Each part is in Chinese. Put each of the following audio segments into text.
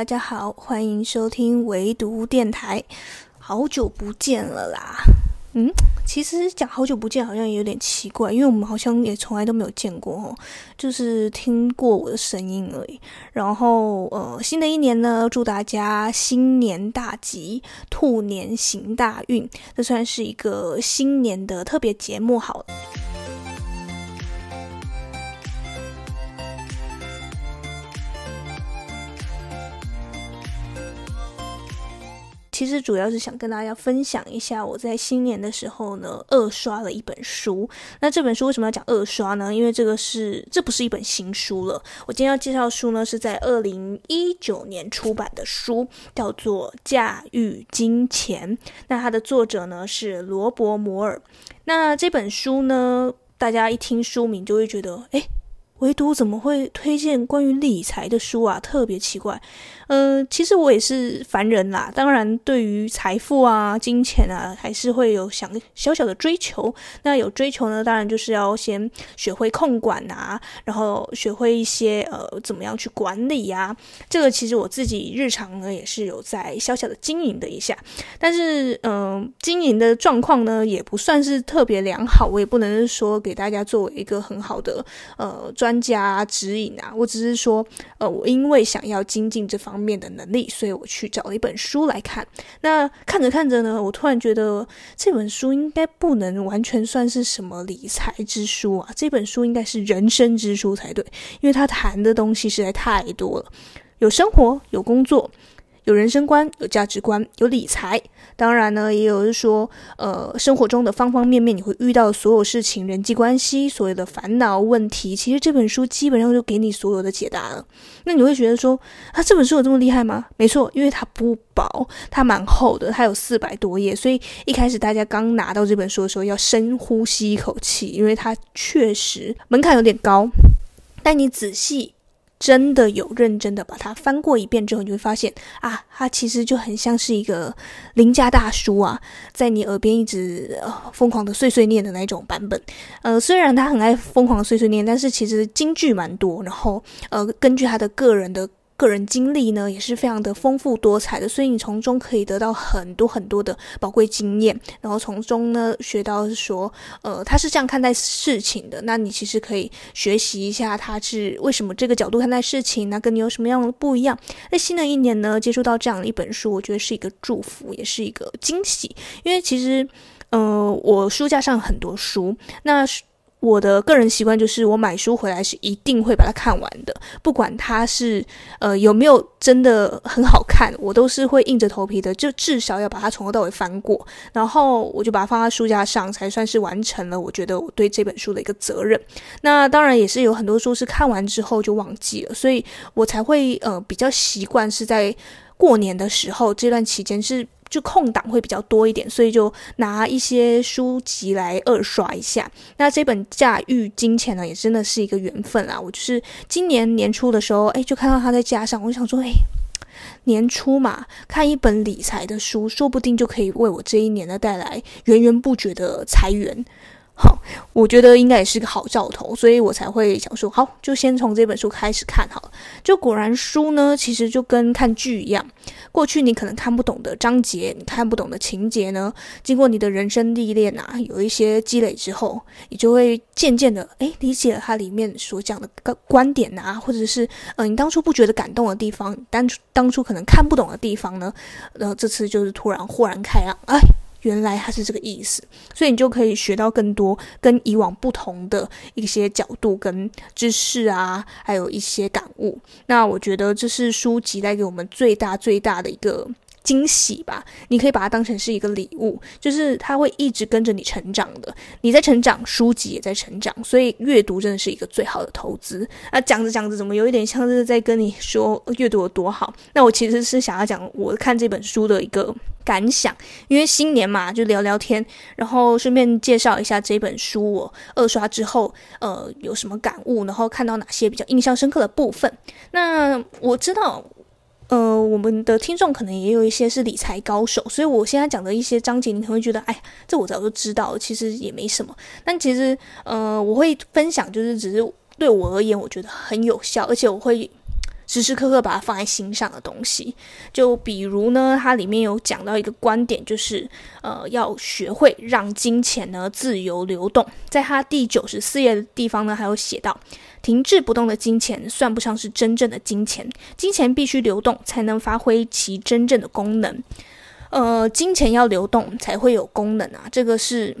大家好，欢迎收听唯独电台。好久不见了啦，嗯，其实讲好久不见好像也有点奇怪，因为我们好像也从来都没有见过哦，就是听过我的声音而已。然后，呃，新的一年呢，祝大家新年大吉，兔年行大运。这算是一个新年的特别节目，好了。其实主要是想跟大家分享一下，我在新年的时候呢，二刷了一本书。那这本书为什么要讲二刷呢？因为这个是这不是一本新书了。我今天要介绍的书呢，是在二零一九年出版的书，叫做《驾驭金钱》。那它的作者呢是罗伯·摩尔。那这本书呢，大家一听书名就会觉得，诶，唯独怎么会推荐关于理财的书啊？特别奇怪。呃，其实我也是凡人啦，当然对于财富啊、金钱啊，还是会有想小小的追求。那有追求呢，当然就是要先学会控管啊，然后学会一些呃怎么样去管理呀。这个其实我自己日常呢也是有在小小的经营的一下，但是嗯、经营的状况呢也不算是特别良好，我也不能说给大家作为一个很好的呃专家指引啊。我只是说呃，我因为想要精进这方。面的能力，所以我去找了一本书来看。那看着看着呢，我突然觉得这本书应该不能完全算是什么理财之书啊，这本书应该是人生之书才对，因为它谈的东西实在太多了，有生活，有工作。有人生观，有价值观，有理财，当然呢，也有是说，呃，生活中的方方面面，你会遇到所有事情、人际关系、所有的烦恼问题，其实这本书基本上就给你所有的解答了。那你会觉得说，啊，这本书有这么厉害吗？没错，因为它不薄，它蛮厚的，它有四百多页，所以一开始大家刚拿到这本书的时候，要深呼吸一口气，因为它确实门槛有点高，但你仔细。真的有认真的把它翻过一遍之后，你会发现啊，他其实就很像是一个邻家大叔啊，在你耳边一直、呃、疯狂的碎碎念的那种版本。呃，虽然他很爱疯狂的碎碎念，但是其实京剧蛮多。然后呃，根据他的个人的。个人经历呢也是非常的丰富多彩的，所以你从中可以得到很多很多的宝贵经验，然后从中呢学到说，呃，他是这样看待事情的，那你其实可以学习一下他是为什么这个角度看待事情，那跟你有什么样的不一样？那新的一年呢，接触到这样的一本书，我觉得是一个祝福，也是一个惊喜，因为其实，呃，我书架上很多书，那。我的个人习惯就是，我买书回来是一定会把它看完的，不管它是呃有没有真的很好看，我都是会硬着头皮的，就至少要把它从头到尾翻过，然后我就把它放在书架上，才算是完成了我觉得我对这本书的一个责任。那当然也是有很多书是看完之后就忘记了，所以我才会呃比较习惯是在过年的时候这段期间是。就空档会比较多一点，所以就拿一些书籍来二刷一下。那这本《驾驭金钱》呢，也真的是一个缘分啊。我就是今年年初的时候，哎，就看到它在架上，我就想说，哎，年初嘛，看一本理财的书，说不定就可以为我这一年呢带来源源不绝的财源。好，我觉得应该也是个好兆头，所以我才会想说，好，就先从这本书开始看好了。就果然书呢，其实就跟看剧一样，过去你可能看不懂的章节，你看不懂的情节呢，经过你的人生历练啊，有一些积累之后，你就会渐渐的诶理解了它里面所讲的个观点啊，或者是呃你当初不觉得感动的地方，当初当初可能看不懂的地方呢，然后这次就是突然豁然开朗，哎。原来它是这个意思，所以你就可以学到更多跟以往不同的一些角度跟知识啊，还有一些感悟。那我觉得这是书籍带给我们最大最大的一个惊喜吧，你可以把它当成是一个礼物，就是它会一直跟着你成长的。你在成长，书籍也在成长，所以阅读真的是一个最好的投资。啊，讲着讲着，怎么有一点像是在跟你说阅读有多好？那我其实是想要讲我看这本书的一个感想，因为新年嘛，就聊聊天，然后顺便介绍一下这本书。我二刷之后，呃，有什么感悟？然后看到哪些比较印象深刻的部分？那我知道。呃，我们的听众可能也有一些是理财高手，所以我现在讲的一些章节，你可能会觉得，哎，这我早就知道，其实也没什么。但其实，呃，我会分享，就是只是对我而言，我觉得很有效，而且我会时时刻刻把它放在心上的东西。就比如呢，它里面有讲到一个观点，就是呃，要学会让金钱呢自由流动。在它第九十四页的地方呢，还有写到，停滞不动的金钱算不上是真正的金钱，金钱必须流动才能发挥其真正的功能。呃，金钱要流动才会有功能啊，这个是。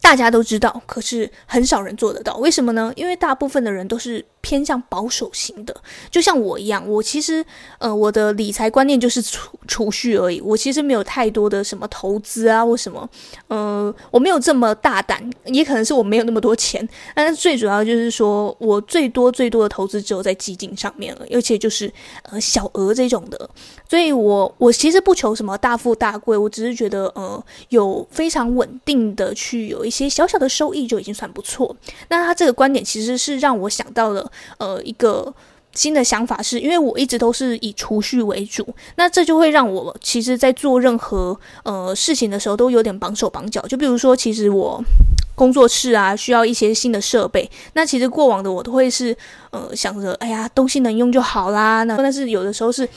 大家都知道，可是很少人做得到。为什么呢？因为大部分的人都是偏向保守型的，就像我一样。我其实，呃，我的理财观念就是储储蓄而已。我其实没有太多的什么投资啊，或什么，呃，我没有这么大胆。也可能是我没有那么多钱。但是最主要就是说，我最多最多的投资只有在基金上面了，而且就是呃小额这种的。所以我我其实不求什么大富大贵，我只是觉得，呃，有非常稳定的去有一些小小的收益就已经算不错。那他这个观点其实是让我想到了。呃，一个新的想法是，因为我一直都是以储蓄为主，那这就会让我其实，在做任何呃事情的时候都有点绑手绑脚。就比如说，其实我工作室啊需要一些新的设备，那其实过往的我都会是呃想着，哎呀，东西能用就好啦。那但是有的时候是。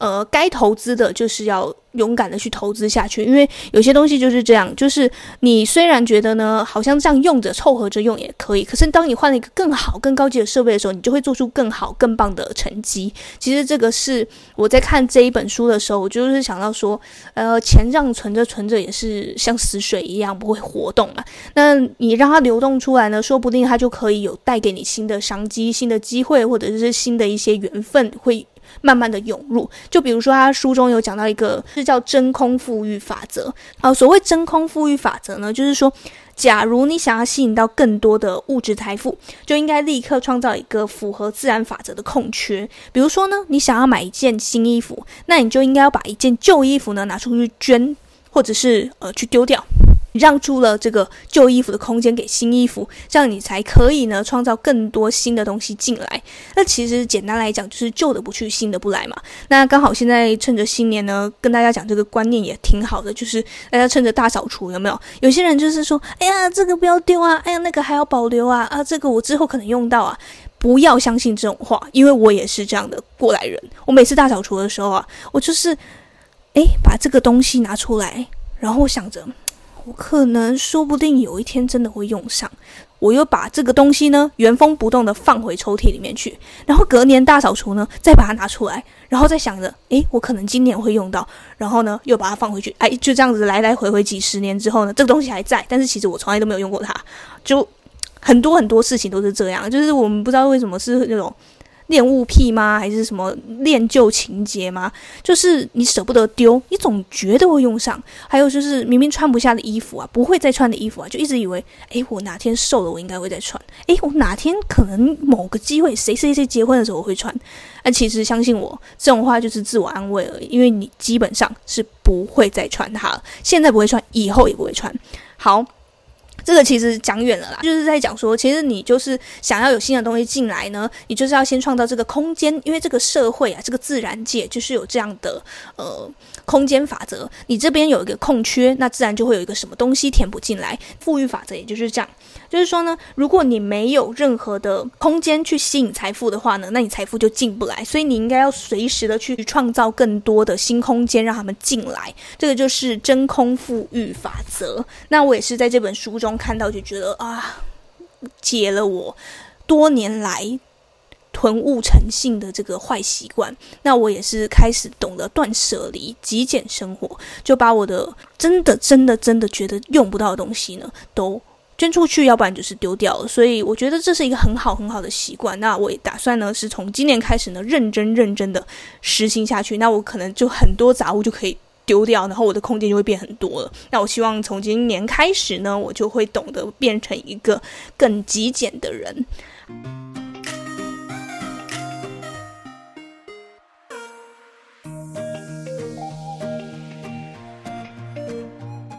呃，该投资的就是要勇敢的去投资下去，因为有些东西就是这样，就是你虽然觉得呢，好像这样用着凑合着用也可以，可是当你换了一个更好、更高级的设备的时候，你就会做出更好、更棒的成绩。其实这个是我在看这一本书的时候，我就是想到说，呃，钱这样存着存着也是像死水一样不会活动啊。那你让它流动出来呢，说不定它就可以有带给你新的商机、新的机会，或者是新的一些缘分会。慢慢的涌入，就比如说他书中有讲到一个是叫真空富裕法则。啊，所谓真空富裕法则呢，就是说，假如你想要吸引到更多的物质财富，就应该立刻创造一个符合自然法则的空缺。比如说呢，你想要买一件新衣服，那你就应该要把一件旧衣服呢拿出去捐，或者是呃去丢掉。让出了这个旧衣服的空间给新衣服，这样你才可以呢创造更多新的东西进来。那其实简单来讲，就是旧的不去，新的不来嘛。那刚好现在趁着新年呢，跟大家讲这个观念也挺好的，就是大家趁着大扫除，有没有？有些人就是说，哎呀，这个不要丢啊，哎呀，那个还要保留啊，啊，这个我之后可能用到啊。不要相信这种话，因为我也是这样的过来人。我每次大扫除的时候啊，我就是，哎，把这个东西拿出来，然后想着。我可能说不定有一天真的会用上，我又把这个东西呢原封不动的放回抽屉里面去，然后隔年大扫除呢再把它拿出来，然后再想着，诶，我可能今年会用到，然后呢又把它放回去，哎，就这样子来来回回几十年之后呢，这个东西还在，但是其实我从来都没有用过它，就很多很多事情都是这样，就是我们不知道为什么是那种。恋物癖吗？还是什么恋旧情节吗？就是你舍不得丢，你总觉得会用上。还有就是明明穿不下的衣服啊，不会再穿的衣服啊，就一直以为，诶，我哪天瘦了，我应该会再穿。诶，我哪天可能某个机会，谁谁谁结婚的时候我会穿。但其实相信我，这种话就是自我安慰而已，因为你基本上是不会再穿它了。现在不会穿，以后也不会穿。好。这个其实讲远了啦，就是在讲说，其实你就是想要有新的东西进来呢，你就是要先创造这个空间，因为这个社会啊，这个自然界就是有这样的呃空间法则。你这边有一个空缺，那自然就会有一个什么东西填补进来。富裕法则也就是这样，就是说呢，如果你没有任何的空间去吸引财富的话呢，那你财富就进不来。所以你应该要随时的去创造更多的新空间，让他们进来。这个就是真空富裕法则。那我也是在这本书中。看到就觉得啊，解了我多年来囤物成性的这个坏习惯。那我也是开始懂得断舍离、极简生活，就把我的真的、真的、真的觉得用不到的东西呢，都捐出去，要不然就是丢掉了。所以我觉得这是一个很好很好的习惯。那我也打算呢，是从今年开始呢，认真认真的实行下去。那我可能就很多杂物就可以。丢掉，然后我的空间就会变很多了。那我希望从今年开始呢，我就会懂得变成一个更极简的人。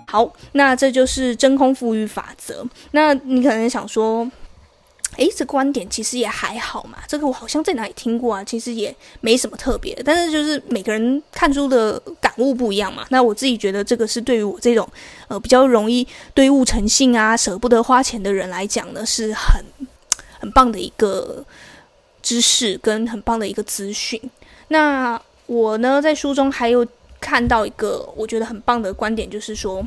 好，那这就是真空富裕法则。那你可能想说，诶，这观点其实也还好嘛。这个我好像在哪里听过啊，其实也没什么特别。但是就是每个人看书的感悟不一样嘛。那我自己觉得这个是对于我这种呃比较容易堆物成性啊、舍不得花钱的人来讲呢，是很很棒的一个知识跟很棒的一个资讯。那我呢，在书中还有看到一个我觉得很棒的观点，就是说，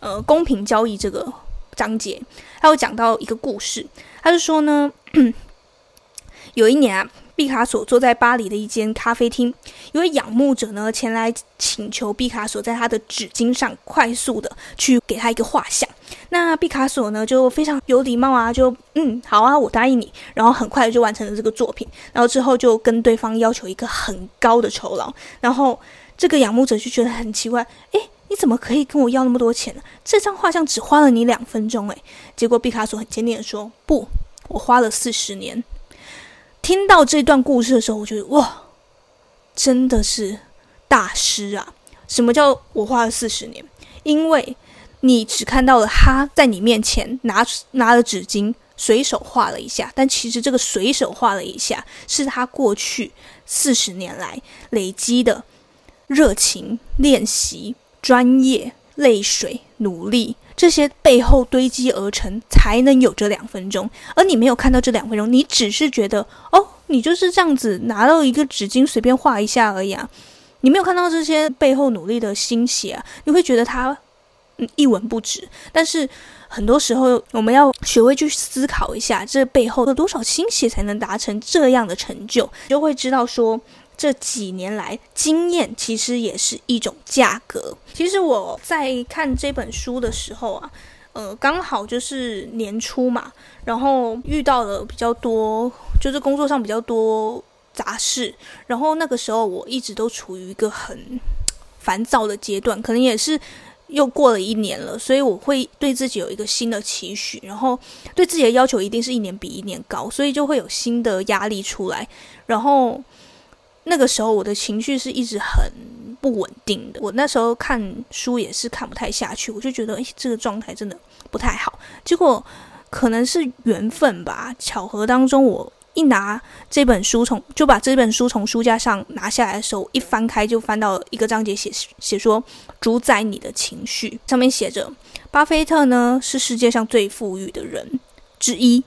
呃，公平交易这个章节，他有讲到一个故事，他是说呢，有一年啊。毕卡索坐在巴黎的一间咖啡厅，一位仰慕者呢前来请求毕卡索在他的纸巾上快速的去给他一个画像。那毕卡索呢就非常有礼貌啊，就嗯好啊，我答应你。然后很快就完成了这个作品。然后之后就跟对方要求一个很高的酬劳。然后这个仰慕者就觉得很奇怪，诶，你怎么可以跟我要那么多钱呢？这张画像只花了你两分钟诶。结果毕卡索很坚定的说，不，我花了四十年。听到这段故事的时候，我觉得哇，真的是大师啊！什么叫我花了四十年？因为你只看到了他在你面前拿拿了纸巾，随手画了一下，但其实这个随手画了一下，是他过去四十年来累积的热情、练习、专业、泪水、努力。这些背后堆积而成，才能有这两分钟。而你没有看到这两分钟，你只是觉得哦，你就是这样子拿到一个纸巾随便画一下而已啊。你没有看到这些背后努力的心血啊，你会觉得它嗯一文不值。但是很多时候，我们要学会去思考一下，这背后的多少心血才能达成这样的成就，就会知道说。这几年来，经验其实也是一种价格。其实我在看这本书的时候啊，呃，刚好就是年初嘛，然后遇到了比较多，就是工作上比较多杂事，然后那个时候我一直都处于一个很烦躁的阶段，可能也是又过了一年了，所以我会对自己有一个新的期许，然后对自己的要求一定是一年比一年高，所以就会有新的压力出来，然后。那个时候我的情绪是一直很不稳定的，我那时候看书也是看不太下去，我就觉得，诶，这个状态真的不太好。结果可能是缘分吧，巧合当中，我一拿这本书从就把这本书从书架上拿下来的时候，一翻开就翻到一个章节写，写写说主宰你的情绪，上面写着，巴菲特呢是世界上最富裕的人之一。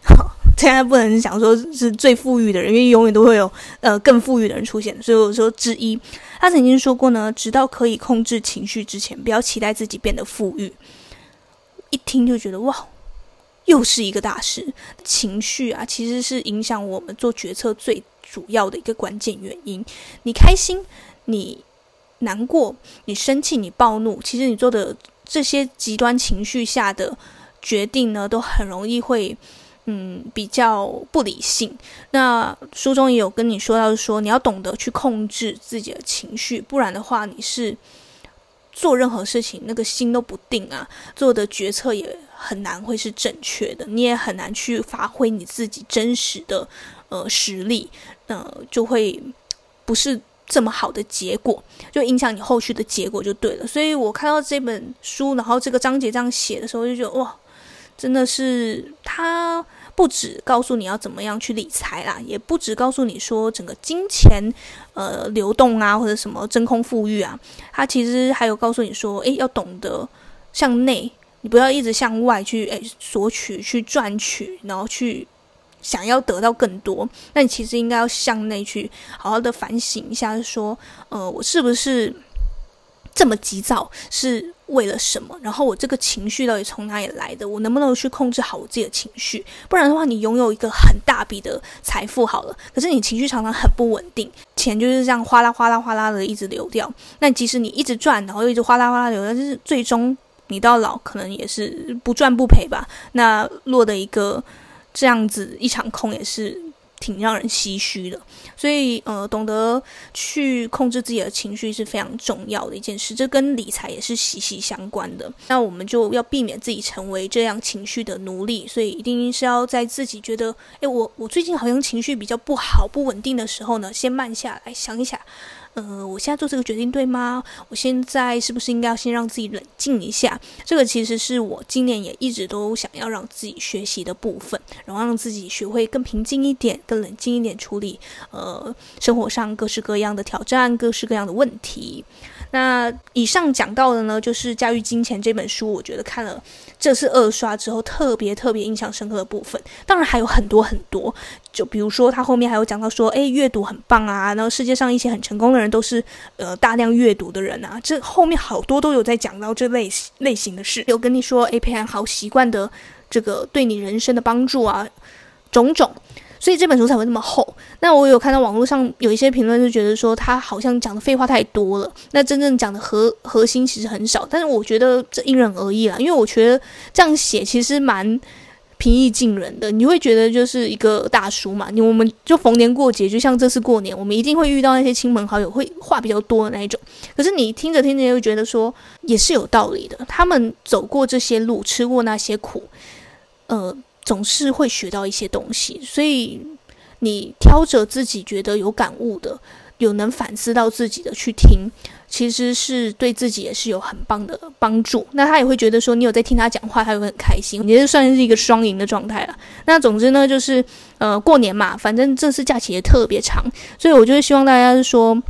现在不能想说是最富裕的人，因为永远都会有呃更富裕的人出现。所以我说之一，他曾经说过呢，直到可以控制情绪之前，不要期待自己变得富裕。一听就觉得哇，又是一个大师。情绪啊，其实是影响我们做决策最主要的一个关键原因。你开心，你难过，你生气，你暴怒，其实你做的这些极端情绪下的决定呢，都很容易会。嗯，比较不理性。那书中也有跟你说到说，你要懂得去控制自己的情绪，不然的话，你是做任何事情那个心都不定啊，做的决策也很难会是正确的，你也很难去发挥你自己真实的呃实力，呃，就会不是这么好的结果，就影响你后续的结果就对了。所以我看到这本书，然后这个章节这样写的时候，就觉得哇。真的是，他不只告诉你要怎么样去理财啦，也不只告诉你说整个金钱呃流动啊，或者什么真空富裕啊，它其实还有告诉你说，诶，要懂得向内，你不要一直向外去诶索取、去赚取，然后去想要得到更多。那你其实应该要向内去好好的反省一下，说，呃，我是不是这么急躁？是。为了什么？然后我这个情绪到底从哪里来的？我能不能去控制好我自己的情绪？不然的话，你拥有一个很大笔的财富好了，可是你情绪常常很不稳定，钱就是这样哗啦哗啦哗啦的一直流掉。那即使你一直赚，然后又一直哗啦哗啦流，但是最终你到老可能也是不赚不赔吧？那落得一个这样子一场空也是。挺让人唏嘘的，所以呃，懂得去控制自己的情绪是非常重要的一件事，这跟理财也是息息相关的。那我们就要避免自己成为这样情绪的奴隶，所以一定是要在自己觉得，诶，我我最近好像情绪比较不好、不稳定的时候呢，先慢下来想一想。呃，我现在做这个决定对吗？我现在是不是应该要先让自己冷静一下？这个其实是我今年也一直都想要让自己学习的部分，然后让自己学会更平静一点、更冷静一点处理呃生活上各式各样的挑战、各式各样的问题。那以上讲到的呢，就是《驾驭金钱》这本书，我觉得看了这次二刷之后，特别特别印象深刻的部分。当然还有很多很多，就比如说他后面还有讲到说，诶，阅读很棒啊，然后世界上一些很成功的人都是呃大量阅读的人啊。这后面好多都有在讲到这类类型的事，有跟你说，诶，培养好习惯的这个对你人生的帮助啊，种种。所以这本书才会那么厚。那我有看到网络上有一些评论，就觉得说他好像讲的废话太多了。那真正讲的核核心其实很少。但是我觉得这因人而异啦，因为我觉得这样写其实蛮平易近人的。你会觉得就是一个大叔嘛，你我们就逢年过节，就像这次过年，我们一定会遇到那些亲朋好友会话比较多的那一种。可是你听着听着又觉得说也是有道理的。他们走过这些路，吃过那些苦，呃。总是会学到一些东西，所以你挑着自己觉得有感悟的、有能反思到自己的去听，其实是对自己也是有很棒的帮助。那他也会觉得说，你有在听他讲话，他会很开心，也是算是一个双赢的状态了。那总之呢，就是呃，过年嘛，反正这次假期也特别长，所以我就希望大家说。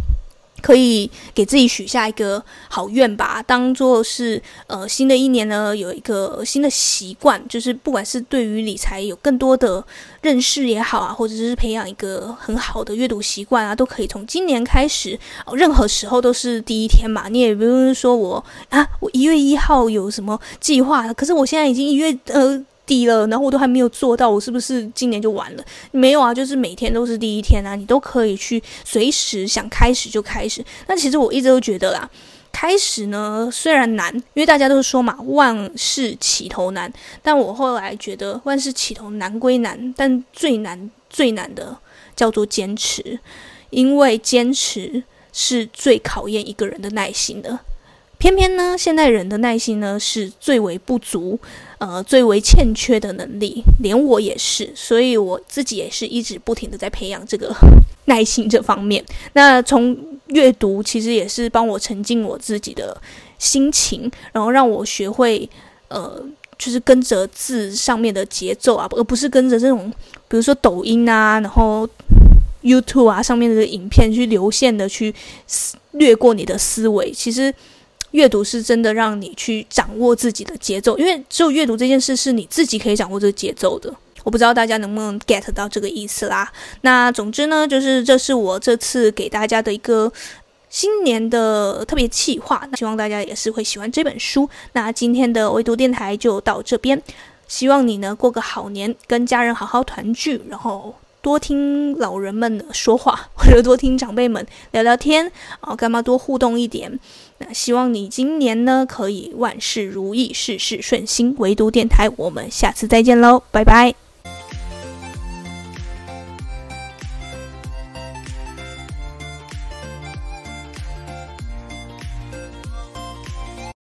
可以给自己许下一个好愿吧，当做是呃新的一年呢，有一个新的习惯，就是不管是对于理财有更多的认识也好啊，或者是培养一个很好的阅读习惯啊，都可以从今年开始，哦，任何时候都是第一天嘛。你也不用说我啊，我一月一号有什么计划，可是我现在已经一月呃。低了，然后我都还没有做到，我是不是今年就完了？没有啊，就是每天都是第一天啊，你都可以去随时想开始就开始。那其实我一直都觉得啦，开始呢虽然难，因为大家都说嘛，万事起头难。但我后来觉得万事起头难归难，但最难最难的叫做坚持，因为坚持是最考验一个人的耐心的。偏偏呢，现代人的耐心呢是最为不足，呃，最为欠缺的能力，连我也是，所以我自己也是一直不停的在培养这个耐心这方面。那从阅读其实也是帮我沉浸我自己的心情，然后让我学会，呃，就是跟着字上面的节奏啊，而不是跟着这种，比如说抖音啊，然后 YouTube 啊上面的影片去流线的去掠过你的思维，其实。阅读是真的让你去掌握自己的节奏，因为只有阅读这件事是你自己可以掌握这个节奏的。我不知道大家能不能 get 到这个意思啦。那总之呢，就是这是我这次给大家的一个新年的特别企划，那希望大家也是会喜欢这本书。那今天的唯读电台就到这边，希望你呢过个好年，跟家人好好团聚，然后多听老人们的说话，或者多听长辈们聊聊天，哦，干嘛多互动一点。那希望你今年呢可以万事如意，事事顺心。唯独电台，我们下次再见喽，拜拜。